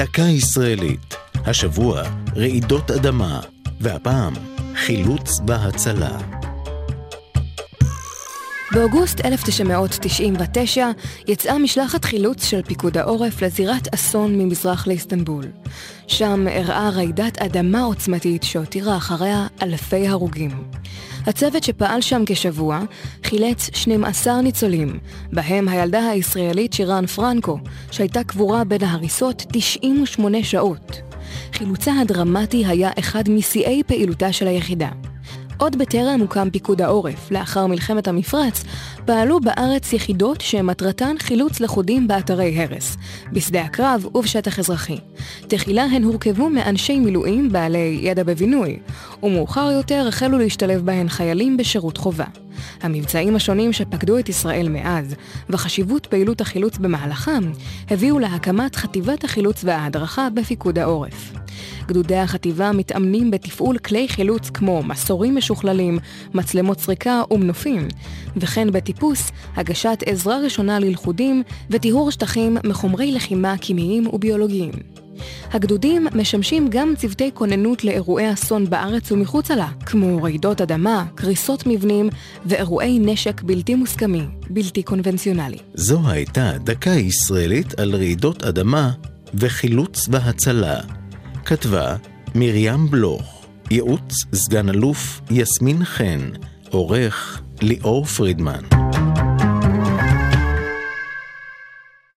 דקה ישראלית. השבוע רעידות אדמה, והפעם חילוץ והצלה. באוגוסט 1999 יצאה משלחת חילוץ של פיקוד העורף לזירת אסון ממזרח לאיסטנבול. שם אירעה רעידת אדמה עוצמתית שהותירה אחריה אלפי הרוגים. הצוות שפעל שם כשבוע חילץ 12 ניצולים, בהם הילדה הישראלית שירן פרנקו, שהייתה קבורה בין ההריסות 98 שעות. חילוצה הדרמטי היה אחד משיאי פעילותה של היחידה. עוד בטרם הוקם פיקוד העורף, לאחר מלחמת המפרץ, פעלו בארץ יחידות שמטרתן חילוץ לכודים באתרי הרס, בשדה הקרב ובשטח אזרחי. תחילה הן הורכבו מאנשי מילואים בעלי ידע בבינוי, ומאוחר יותר החלו להשתלב בהן חיילים בשירות חובה. המבצעים השונים שפקדו את ישראל מאז, וחשיבות פעילות החילוץ במהלכם, הביאו להקמת חטיבת החילוץ וההדרכה בפיקוד העורף. גדודי החטיבה מתאמנים בתפעול כלי חילוץ כמו מסורים משוכללים, מצלמות סריקה ומנופים, וכן בטיפוס, הגשת עזרה ראשונה ללכודים וטיהור שטחים מחומרי לחימה כימיים וביולוגיים. הגדודים משמשים גם צוותי כוננות לאירועי אסון בארץ ומחוצה לה, כמו רעידות אדמה, קריסות מבנים ואירועי נשק בלתי מוסכמי, בלתי קונבנציונלי. זו הייתה דקה ישראלית על רעידות אדמה וחילוץ והצלה. כתבה מרים בלוך, ייעוץ סגן אלוף יסמין חן, עורך ליאור פרידמן.